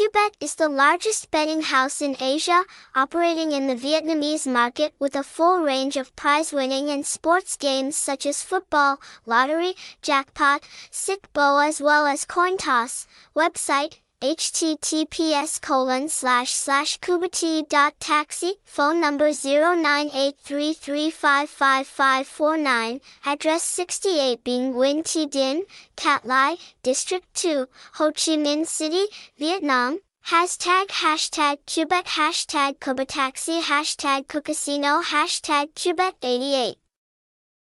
Kubet is the largest betting house in Asia, operating in the Vietnamese market with a full range of prize-winning and sports games such as football, lottery, jackpot, sic bo as well as coin toss. Website https colon slash slash taxi phone number 0983355549 address 68 Binh Nguyen Thi Dinh Cat Lai District 2 Ho Chi Minh City Vietnam. Hashtag hashtag Kubet hashtag Taxi hashtag Casino hashtag Kubet88